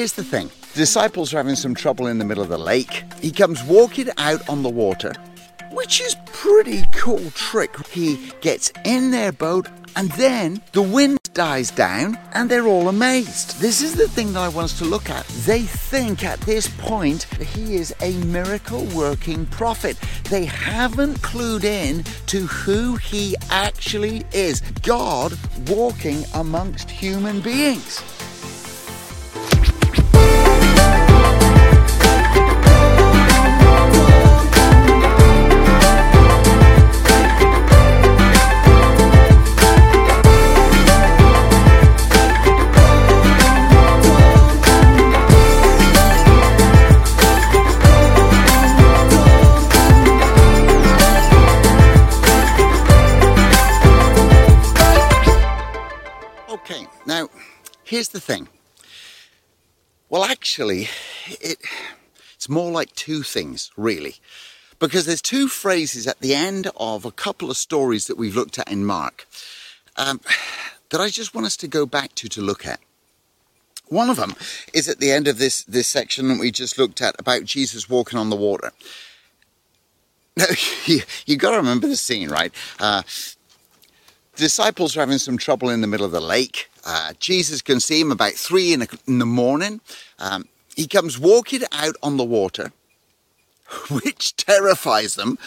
here's the thing the disciples are having some trouble in the middle of the lake. He comes walking out on the water, which is pretty cool trick. He gets in their boat and then the wind dies down and they're all amazed. This is the thing that I want us to look at. They think at this point he is a miracle working prophet. They haven't clued in to who he actually is God walking amongst human beings. Here's the thing. Well, actually, it, it's more like two things, really. Because there's two phrases at the end of a couple of stories that we've looked at in Mark um, that I just want us to go back to to look at. One of them is at the end of this, this section that we just looked at about Jesus walking on the water. Now, you, you got to remember the scene, right? Uh, the disciples are having some trouble in the middle of the lake. Uh, Jesus can see him about three in, in the morning. Um, he comes walking out on the water, which terrifies them,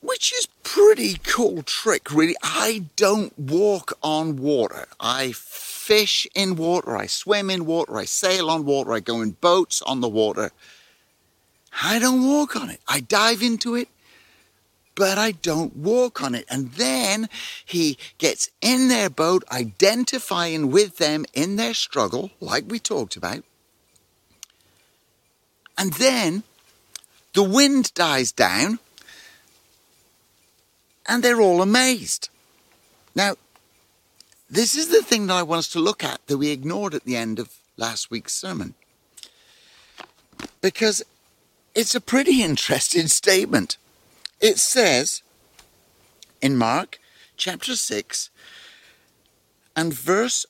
which is pretty cool trick, really. I don't walk on water. I fish in water, I swim in water, I sail on water, I go in boats on the water. I don't walk on it. I dive into it but I don't walk on it. And then he gets in their boat, identifying with them in their struggle, like we talked about. And then the wind dies down, and they're all amazed. Now, this is the thing that I want us to look at that we ignored at the end of last week's sermon. Because it's a pretty interesting statement. It says in Mark chapter 6 and verse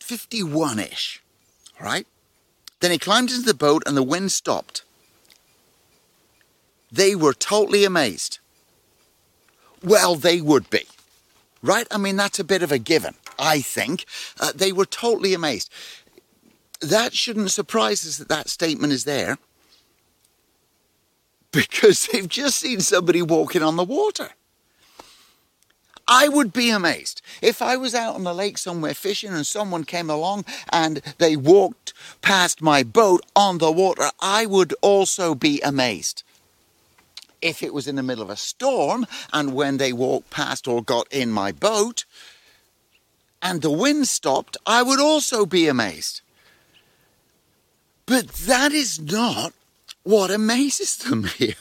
51 ish, right? Then he climbed into the boat and the wind stopped. They were totally amazed. Well, they would be, right? I mean, that's a bit of a given, I think. Uh, they were totally amazed. That shouldn't surprise us that that statement is there because they've just seen somebody walking on the water. I would be amazed if I was out on the lake somewhere fishing and someone came along and they walked past my boat on the water. I would also be amazed. If it was in the middle of a storm and when they walked past or got in my boat and the wind stopped, I would also be amazed. But that is not what amazes them here.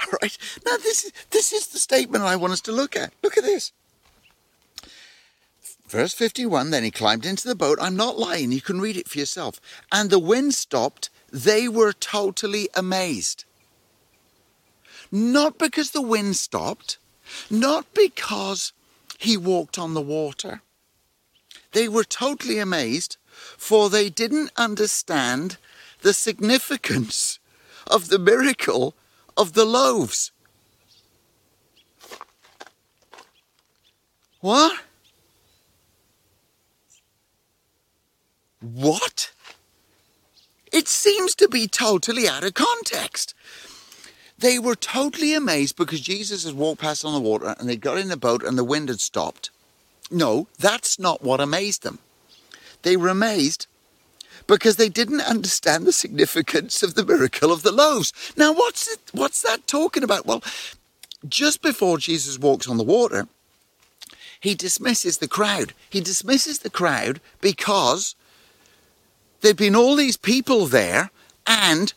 All right. Now this is this is the statement I want us to look at. Look at this. Verse 51 Then he climbed into the boat. I'm not lying, you can read it for yourself. And the wind stopped. They were totally amazed. Not because the wind stopped, not because he walked on the water. They were totally amazed, for they didn't understand the significance of the miracle of the loaves. What? What? It seems to be totally out of context. They were totally amazed because Jesus had walked past on the water and they got in the boat and the wind had stopped. No, that's not what amazed them. They were amazed because they didn't understand the significance of the miracle of the loaves. Now, what's it, what's that talking about? Well, just before Jesus walks on the water, he dismisses the crowd. He dismisses the crowd because there'd been all these people there and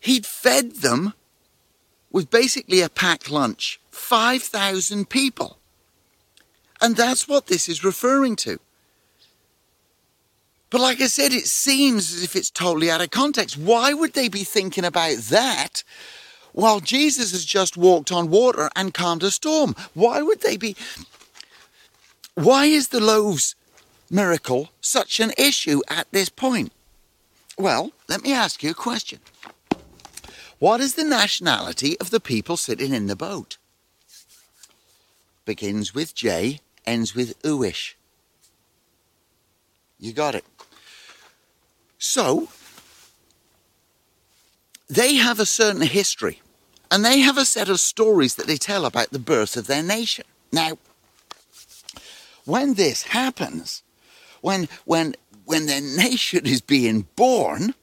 he'd fed them with basically a packed lunch 5,000 people. And that's what this is referring to. But like I said, it seems as if it's totally out of context. Why would they be thinking about that while Jesus has just walked on water and calmed a storm? Why would they be why is the loaves miracle such an issue at this point? Well, let me ask you a question. What is the nationality of the people sitting in the boat? Begins with J, ends with Uish. You got it. So, they have a certain history and they have a set of stories that they tell about the birth of their nation. Now, when this happens, when, when, when their nation is being born,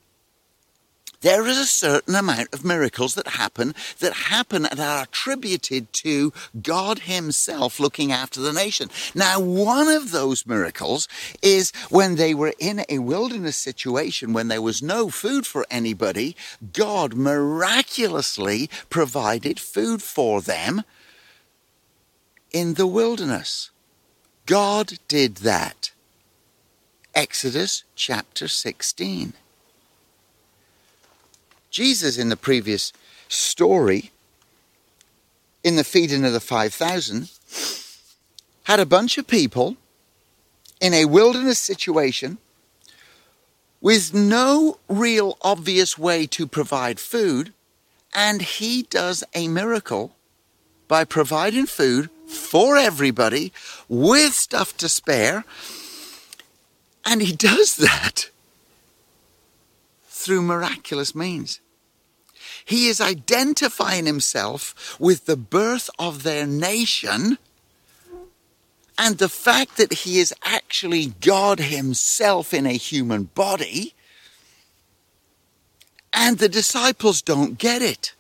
there is a certain amount of miracles that happen that happen and are attributed to God Himself looking after the nation. Now, one of those miracles is when they were in a wilderness situation when there was no food for anybody, God miraculously provided food for them in the wilderness. God did that. Exodus chapter 16. Jesus, in the previous story, in the feeding of the 5,000, had a bunch of people in a wilderness situation with no real obvious way to provide food, and he does a miracle by providing food for everybody with stuff to spare. And he does that through miraculous means. He is identifying himself with the birth of their nation and the fact that he is actually God himself in a human body. And the disciples don't get it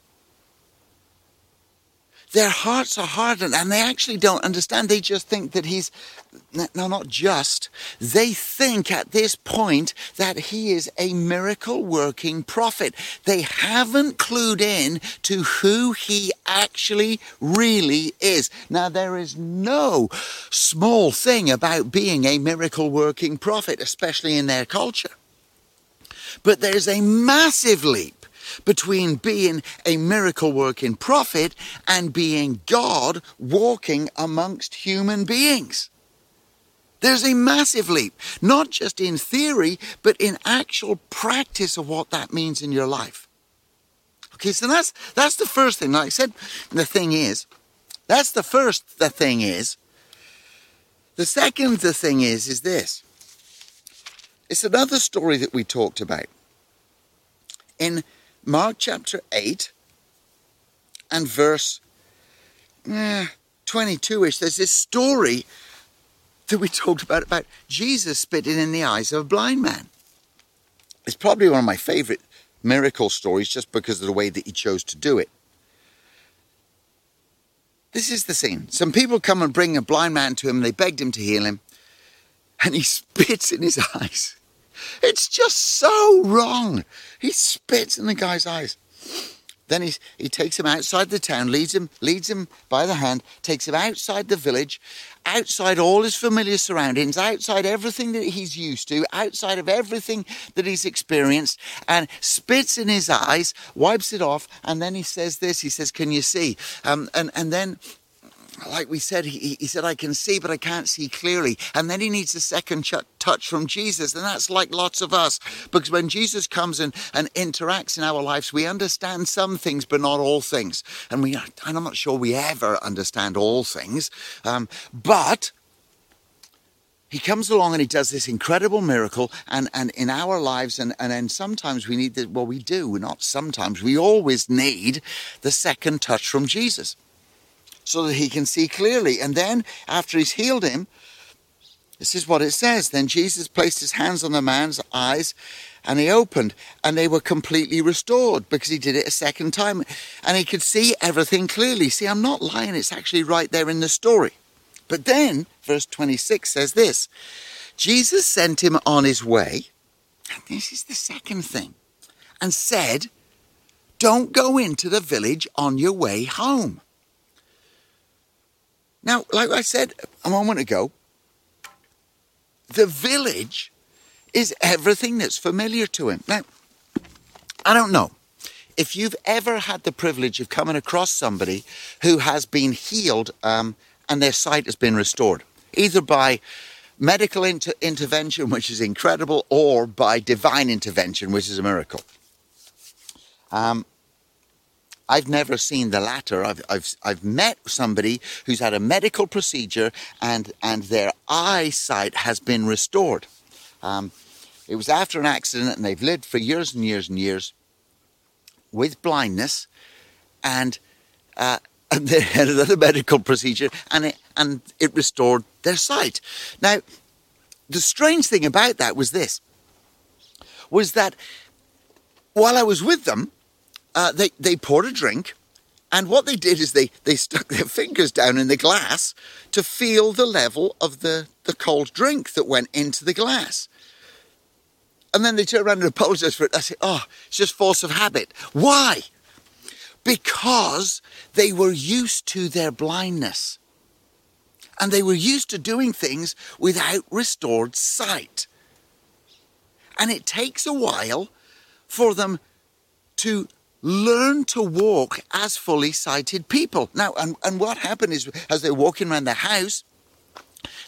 their hearts are hardened and they actually don't understand. They just think that he's, no, not just, they think at this point that he is a miracle working prophet. They haven't clued in to who he actually really is. Now, there is no small thing about being a miracle working prophet, especially in their culture. But there's a massive leap between being a miracle working prophet and being God walking amongst human beings. There's a massive leap, not just in theory, but in actual practice of what that means in your life. Okay, so that's that's the first thing. Like I said, the thing is, that's the first the thing is. The second the thing is is this. It's another story that we talked about. In Mark chapter 8 and verse eh, 22 ish, there's this story that we talked about about Jesus spitting in the eyes of a blind man. It's probably one of my favorite miracle stories just because of the way that he chose to do it. This is the scene. Some people come and bring a blind man to him, and they begged him to heal him, and he spits in his eyes. It's just so wrong. He spits in the guy's eyes. Then he, he takes him outside the town, leads him, leads him by the hand, takes him outside the village, outside all his familiar surroundings, outside everything that he's used to, outside of everything that he's experienced, and spits in his eyes, wipes it off, and then he says this. He says, "Can you see?" Um, and and then like we said, he, he said, I can see, but I can't see clearly. And then he needs a second ch- touch from Jesus. And that's like lots of us. Because when Jesus comes and, and interacts in our lives, we understand some things, but not all things. And we, and I'm not sure we ever understand all things. Um, but he comes along and he does this incredible miracle and, and in our lives and, and then sometimes we need the well we do not sometimes we always need the second touch from jesus so that he can see clearly. And then, after he's healed him, this is what it says. Then Jesus placed his hands on the man's eyes and he opened, and they were completely restored because he did it a second time. And he could see everything clearly. See, I'm not lying, it's actually right there in the story. But then, verse 26 says this Jesus sent him on his way, and this is the second thing, and said, Don't go into the village on your way home. Now, like I said a moment ago, the village is everything that's familiar to him. Now, I don't know if you've ever had the privilege of coming across somebody who has been healed um, and their sight has been restored. either by medical inter- intervention, which is incredible, or by divine intervention, which is a miracle. Um, I've never seen the latter. I've, I've, I've met somebody who's had a medical procedure and, and their eyesight has been restored. Um, it was after an accident and they've lived for years and years and years with blindness and, uh, and they had another medical procedure and it, and it restored their sight. Now, the strange thing about that was this, was that while I was with them, uh, they, they poured a drink and what they did is they, they stuck their fingers down in the glass to feel the level of the, the cold drink that went into the glass. And then they turned around and apologized for it. I said, oh, it's just force of habit. Why? Because they were used to their blindness. And they were used to doing things without restored sight. And it takes a while for them to learn to walk as fully sighted people. Now, and, and what happened is as they're walking around the house,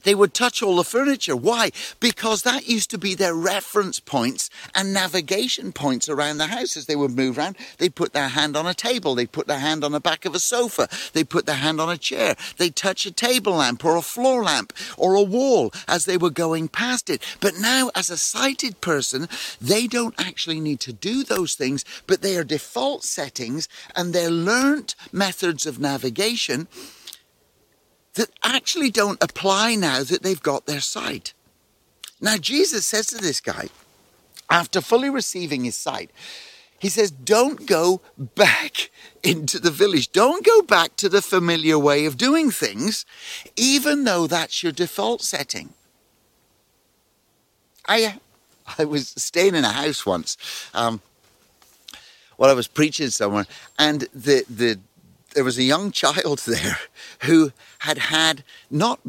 they would touch all the furniture. Why? Because that used to be their reference points and navigation points around the house. As they would move around, they'd put their hand on a table, they'd put their hand on the back of a sofa, they'd put their hand on a chair, they'd touch a table lamp or a floor lamp or a wall as they were going past it. But now, as a sighted person, they don't actually need to do those things, but they are default settings and they're learnt methods of navigation that actually don't apply now that they've got their sight. Now, Jesus says to this guy, after fully receiving his sight, he says, Don't go back into the village. Don't go back to the familiar way of doing things, even though that's your default setting. I, I was staying in a house once um, while I was preaching somewhere, and the, the there was a young child there who had had not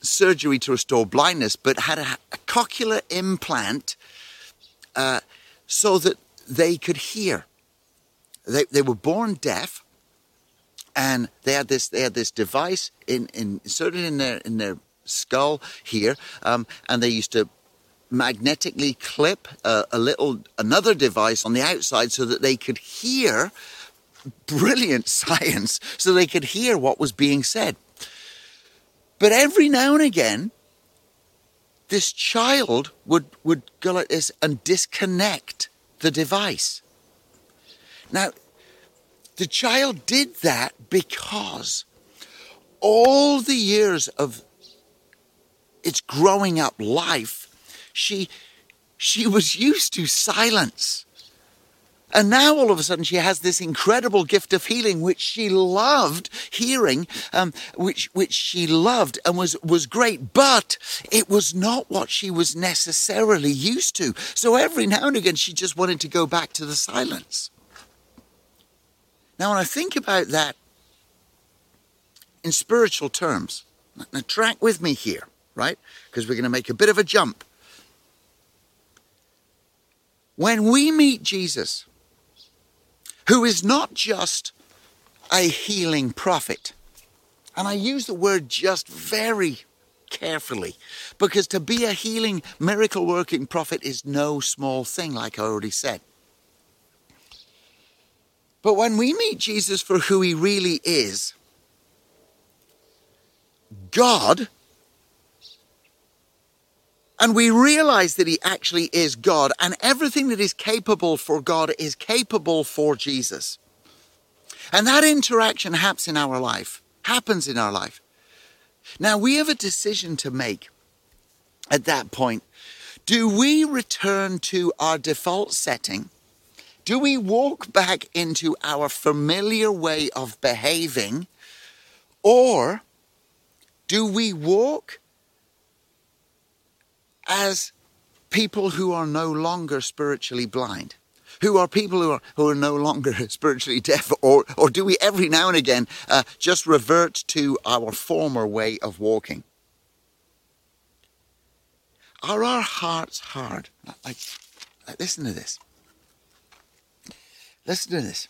surgery to restore blindness, but had a, a cochlear implant uh, so that they could hear. They, they were born deaf, and they had this they had this device in, in inserted in their in their skull here, um, and they used to magnetically clip a, a little another device on the outside so that they could hear brilliant science so they could hear what was being said. But every now and again, this child would, would go like this and disconnect the device. Now, the child did that because all the years of its growing up life, she, she was used to silence. And now all of a sudden she has this incredible gift of healing, which she loved hearing, um, which, which she loved and was, was great, but it was not what she was necessarily used to. So every now and again she just wanted to go back to the silence. Now, when I think about that in spiritual terms, now track with me here, right? Because we're going to make a bit of a jump. When we meet Jesus, who is not just a healing prophet. And I use the word just very carefully because to be a healing, miracle working prophet is no small thing, like I already said. But when we meet Jesus for who he really is, God and we realize that he actually is God, and everything that is capable for God is capable for Jesus. And that interaction happens in our life, happens in our life. Now we have a decision to make at that point. Do we return to our default setting? Do we walk back into our familiar way of behaving? Or do we walk as people who are no longer spiritually blind? Who are people who are, who are no longer spiritually deaf? Or, or do we every now and again uh, just revert to our former way of walking? Are our hearts hard? Like, listen to this. Listen to this.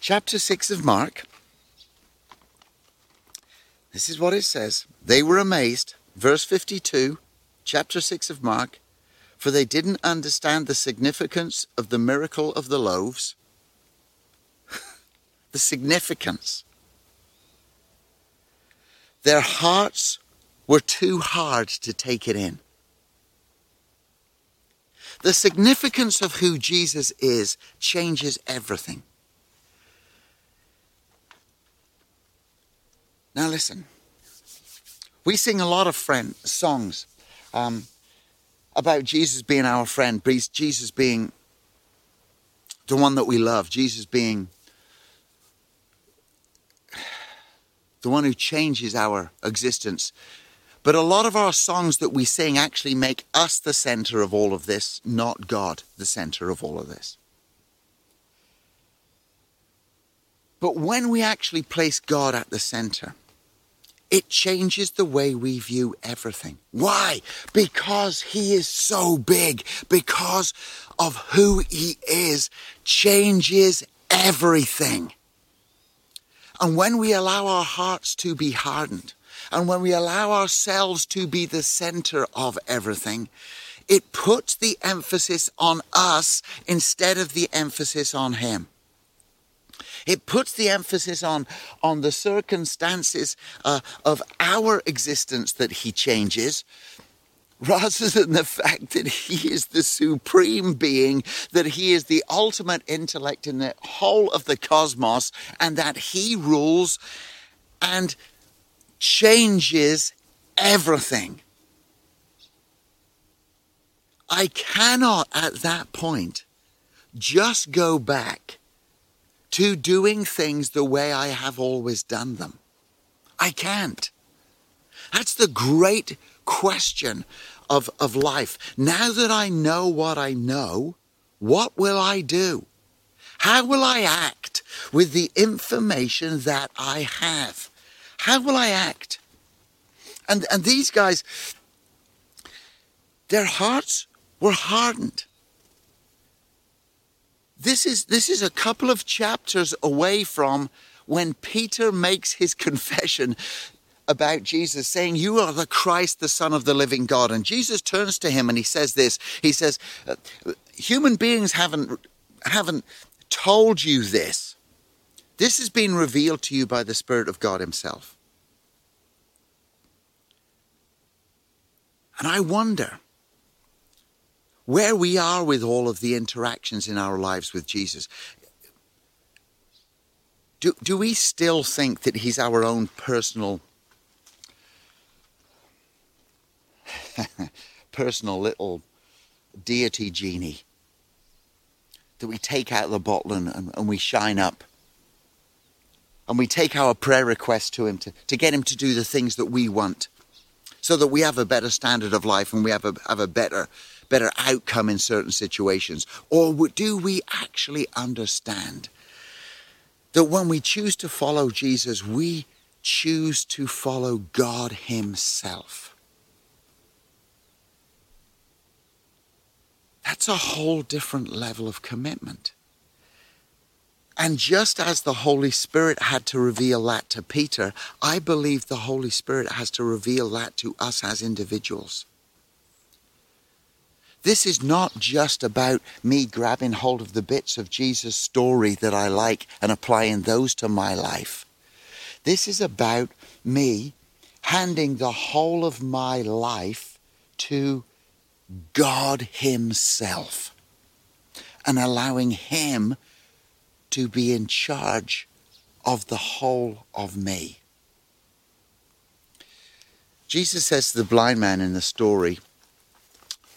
Chapter 6 of Mark This is what it says. They were amazed. Verse 52, chapter 6 of Mark. For they didn't understand the significance of the miracle of the loaves. the significance. Their hearts were too hard to take it in. The significance of who Jesus is changes everything. Now, listen. We sing a lot of friend songs um, about Jesus being our friend, Jesus being the one that we love, Jesus being the one who changes our existence. But a lot of our songs that we sing actually make us the center of all of this, not God the center of all of this. But when we actually place God at the center, it changes the way we view everything. Why? Because he is so big, because of who he is, changes everything. And when we allow our hearts to be hardened, and when we allow ourselves to be the center of everything, it puts the emphasis on us instead of the emphasis on Him. It puts the emphasis on, on the circumstances uh, of our existence that He changes rather than the fact that he is the supreme being, that he is the ultimate intellect in the whole of the cosmos, and that he rules and changes everything. I cannot at that point just go back to doing things the way I have always done them. I can't. That's the great question of, of life. Now that I know what I know, what will I do? How will I act with the information that I have? How will I act? And, and these guys, their hearts were hardened. This is, this is a couple of chapters away from when Peter makes his confession about Jesus, saying, You are the Christ, the Son of the living God. And Jesus turns to him and he says this He says, uh, Human beings haven't, haven't told you this. This has been revealed to you by the Spirit of God Himself. And I wonder where we are with all of the interactions in our lives with Jesus. Do, do we still think that He's our own personal personal little deity genie that we take out of the bottle and, and, we shine up. And we take our prayer request to Him to, to get Him to do the things that we want so that we have a better standard of life and we have a, have a better, better outcome in certain situations? Or do we actually understand that when we choose to follow Jesus, we choose to follow God Himself? That's a whole different level of commitment. And just as the Holy Spirit had to reveal that to Peter, I believe the Holy Spirit has to reveal that to us as individuals. This is not just about me grabbing hold of the bits of Jesus' story that I like and applying those to my life. This is about me handing the whole of my life to God Himself and allowing Him to be in charge of the whole of me. Jesus says to the blind man in the story,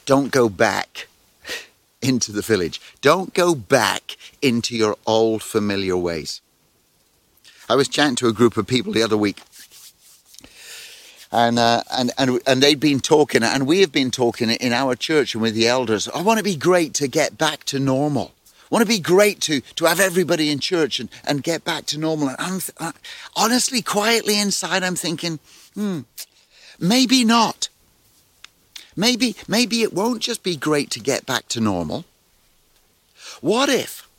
Don't go back into the village. Don't go back into your old familiar ways. I was chatting to a group of people the other week and, uh, and, and, and they'd been talking, and we have been talking in our church and with the elders. I want to be great to get back to normal. I want to be great to, to have everybody in church and, and get back to normal. And I'm, uh, honestly, quietly inside, I'm thinking, hmm, maybe not. Maybe, maybe it won't just be great to get back to normal. What if,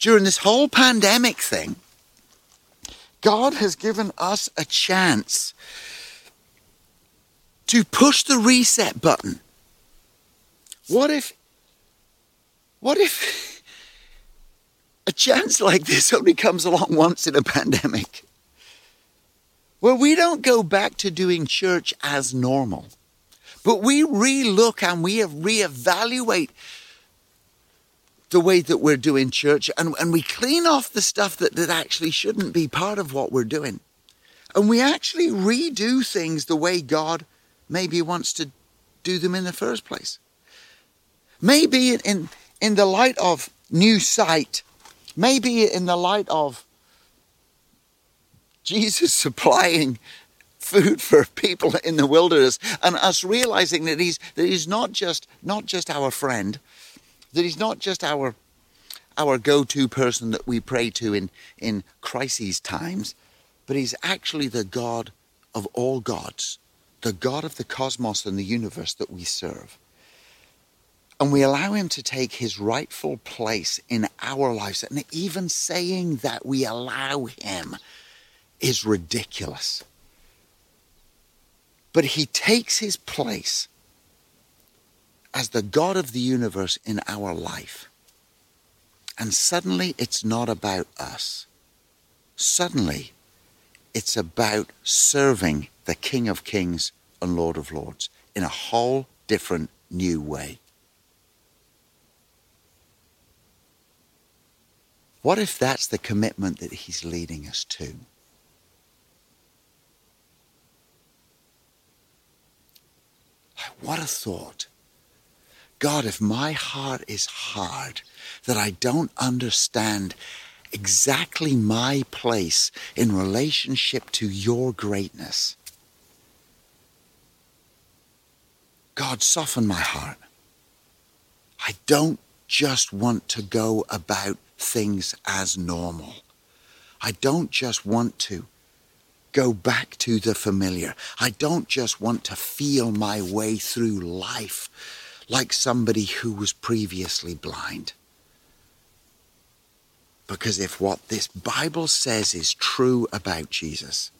during this whole pandemic thing, God has given us a chance to push the reset button. What if, what if a chance like this only comes along once in a pandemic? Where we don't go back to doing church as normal, but we re-look and we reevaluate the way that we're doing church and, and we clean off the stuff that, that actually shouldn't be part of what we're doing. And we actually redo things the way God maybe wants to do them in the first place. Maybe in, in the light of new sight, maybe in the light of Jesus supplying food for people in the wilderness and us realizing that he's that he's not just not just our friend that he's not just our our go-to person that we pray to in in crises times but he's actually the god of all gods the god of the cosmos and the universe that we serve. And we allow him to take his rightful place in our lives. And even saying that we allow him is ridiculous but he takes his place as the God of the universe in our life. And suddenly it's not about us. Suddenly it's about serving the King of Kings and Lord of Lords in a whole different new way. What if that's the commitment that he's leading us to? What a thought. God, if my heart is hard, that I don't understand exactly my place in relationship to your greatness, God, soften my heart. I don't just want to go about things as normal. I don't just want to go back to the familiar. I don't just want to feel my way through life like somebody who was previously blind. Because if what this Bible says is true about Jesus,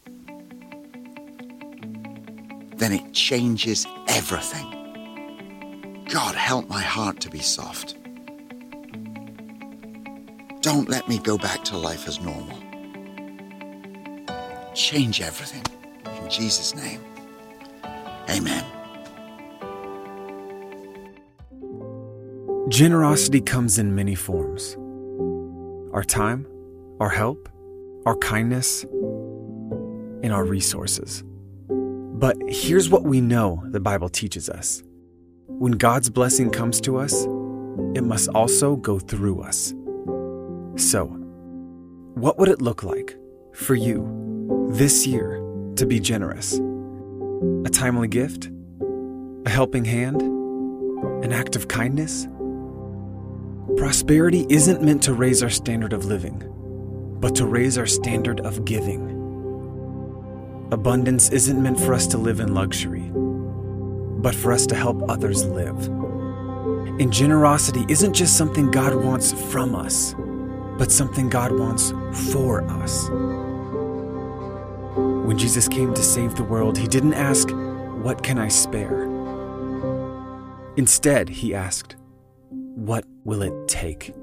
then it changes everything. God, help my heart to be soft. Don't let me go back to life as normal change everything. In Jesus' name, amen. Generosity comes in many forms our time, our help, our kindness, and our resources. But here's what we know the Bible teaches us when God's blessing comes to us, it must also go through us. So, what would it look like for you this year to be generous. A timely gift, a helping hand, an act of kindness. Prosperity isn't meant to raise our standard of living, but to raise our standard of giving. Abundance isn't meant for us to live in luxury, but for us to help others live. And generosity isn't just something God wants from us, but something God wants for us. When Jesus came to save the world, he didn't ask, What can I spare? Instead, he asked, What will it take?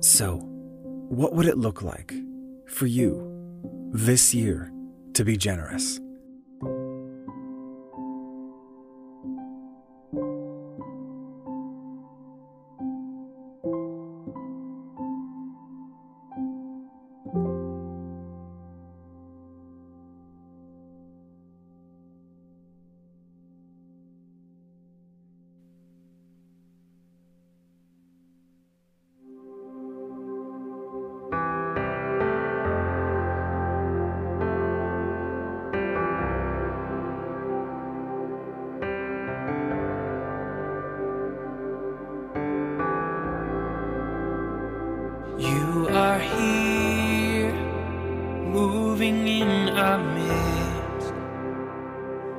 So, what would it look like for you this year to be generous?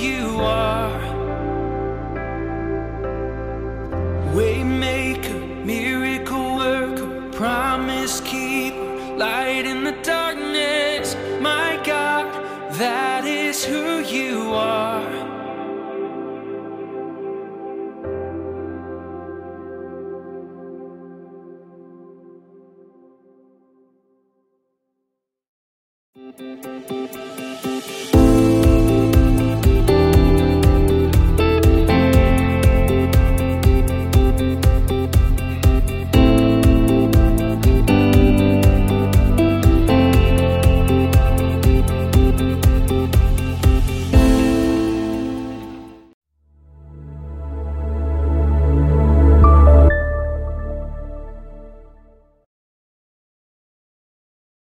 you are. Waymaker, miracle worker, promise keeper, light in the dark.